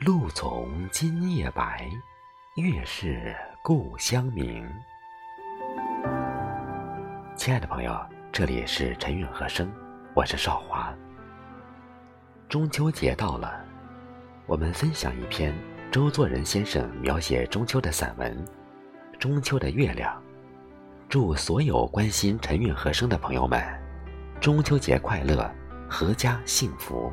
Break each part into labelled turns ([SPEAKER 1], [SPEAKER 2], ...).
[SPEAKER 1] 露从今夜白，月是故乡明。亲爱的朋友，这里是陈韵和声，我是少华。中秋节到了，我们分享一篇周作人先生描写中秋的散文《中秋的月亮》。祝所有关心陈韵和声的朋友们，中秋节快乐，阖家幸福。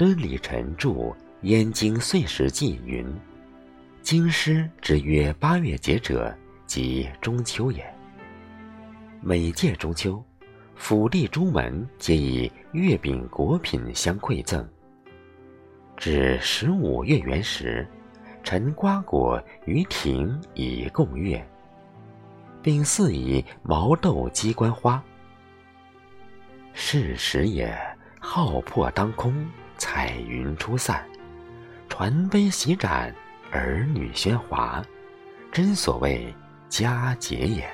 [SPEAKER 1] 敦礼臣著《燕京岁时记》云：“京师之曰八月节者，即中秋也。每届中秋，府吏诸门皆以月饼果品相馈赠。”至十五月圆时，陈瓜果于庭以供月，并赐以毛豆鸡冠花。是时也，浩破当空，彩云初散，传杯洗盏，儿女喧哗，真所谓佳节也。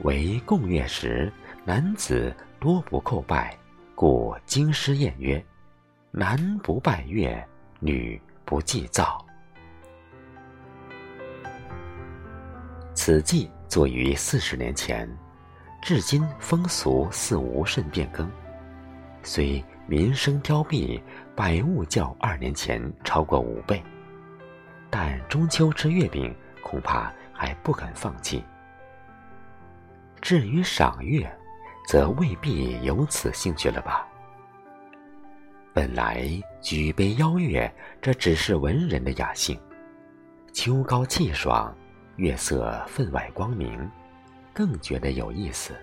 [SPEAKER 1] 为供月时，男子多不叩拜，故京师谚曰。男不拜月，女不祭灶。此记作于四十年前，至今风俗似无甚变更。虽民生凋敝，百物较二年前超过五倍，但中秋吃月饼恐怕还不肯放弃。至于赏月，则未必有此兴趣了吧？本来举杯邀月，这只是文人的雅兴。秋高气爽，月色分外光明，更觉得有意思，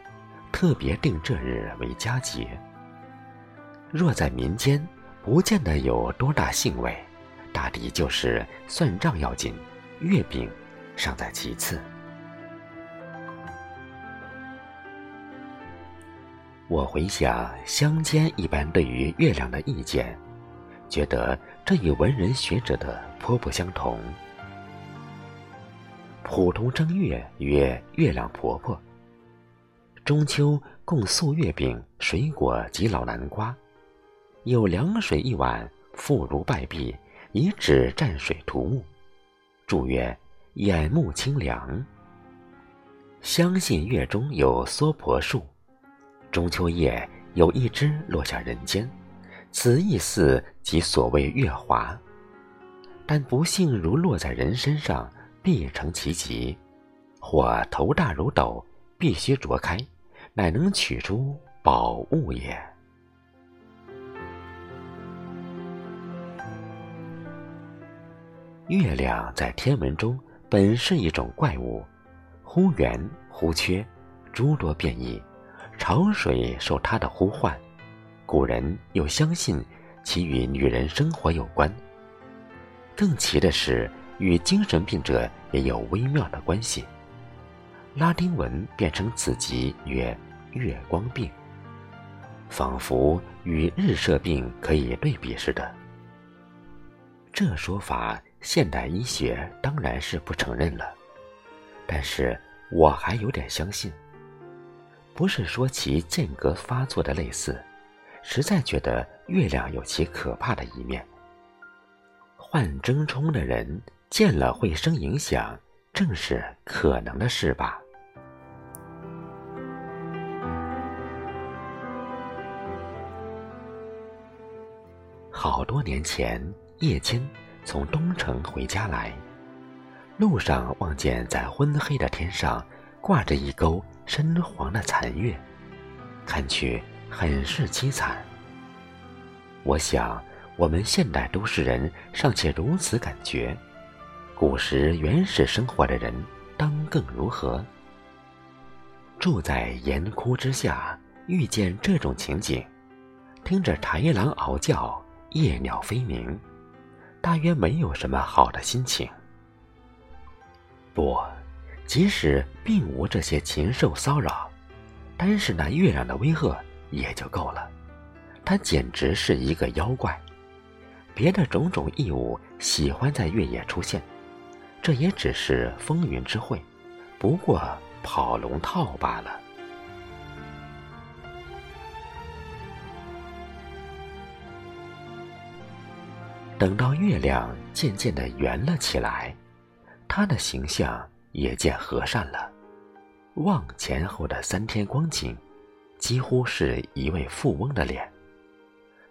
[SPEAKER 1] 特别定这日为佳节。若在民间，不见得有多大兴味，大抵就是算账要紧，月饼尚在其次。我回想乡间一般对于月亮的意见，觉得这与文人学者的颇不相同。普通正月曰月亮婆婆，中秋供素月饼、水果及老南瓜，有凉水一碗，妇孺拜毕，以纸蘸水涂目，祝曰眼目清凉。相信月中有娑婆树。中秋夜有一枝落下人间，此意似即所谓月华。但不幸如落在人身上，必成其疾；或头大如斗，必须啄开，乃能取出宝物也。月亮在天文中本是一种怪物，忽圆忽缺，诸多变异。潮水受它的呼唤，古人又相信其与女人生活有关。更奇的是，与精神病者也有微妙的关系。拉丁文变成此疾曰“月光病”，仿佛与日射病可以对比似的。这说法，现代医学当然是不承认了，但是我还有点相信。不是说其间隔发作的类似，实在觉得月亮有其可怕的一面。患怔冲的人见了会生影响，正是可能的事吧。好多年前，叶谦从东城回家来，路上望见在昏黑的天上挂着一钩。深黄的残月，看去很是凄惨。我想，我们现代都市人尚且如此感觉，古时原始生活的人当更如何？住在岩窟之下，遇见这种情景，听着豺狼嗷叫，夜鸟飞鸣，大约没有什么好的心情。不。即使并无这些禽兽骚扰，单是那月亮的威吓也就够了。它简直是一个妖怪。别的种种异物喜欢在月夜出现，这也只是风云之会，不过跑龙套罢了。等到月亮渐渐的圆了起来，他的形象也渐和善了。望前后的三天光景，几乎是一位富翁的脸。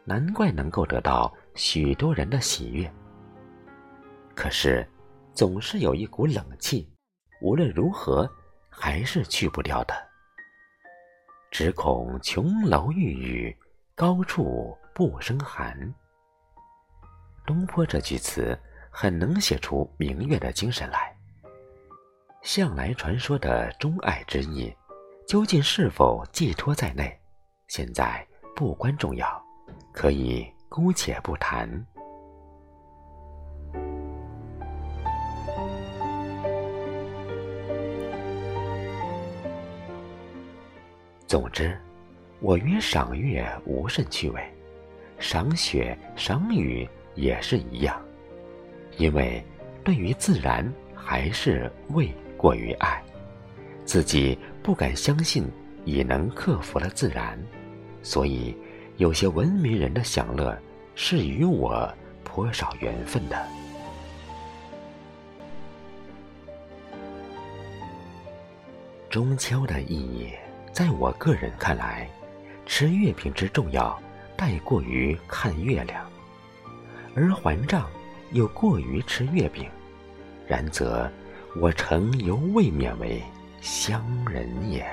[SPEAKER 1] 难怪能够得到许多人的喜悦。可是，总是有一股冷气，无论如何还是去不掉的。只恐琼楼玉宇，高处不胜寒。东坡这句词很能写出明月的精神来。向来传说的钟爱之意，究竟是否寄托在内，现在不关重要，可以姑且不谈。总之，我与赏月无甚趣味，赏雪、赏雨。也是一样，因为对于自然还是畏过于爱，自己不敢相信已能克服了自然，所以有些文明人的享乐是与我颇少缘分的。中秋的意义，在我个人看来，吃月饼之重要，带过于看月亮。而还账又过于吃月饼，然则我诚犹未免为乡人也。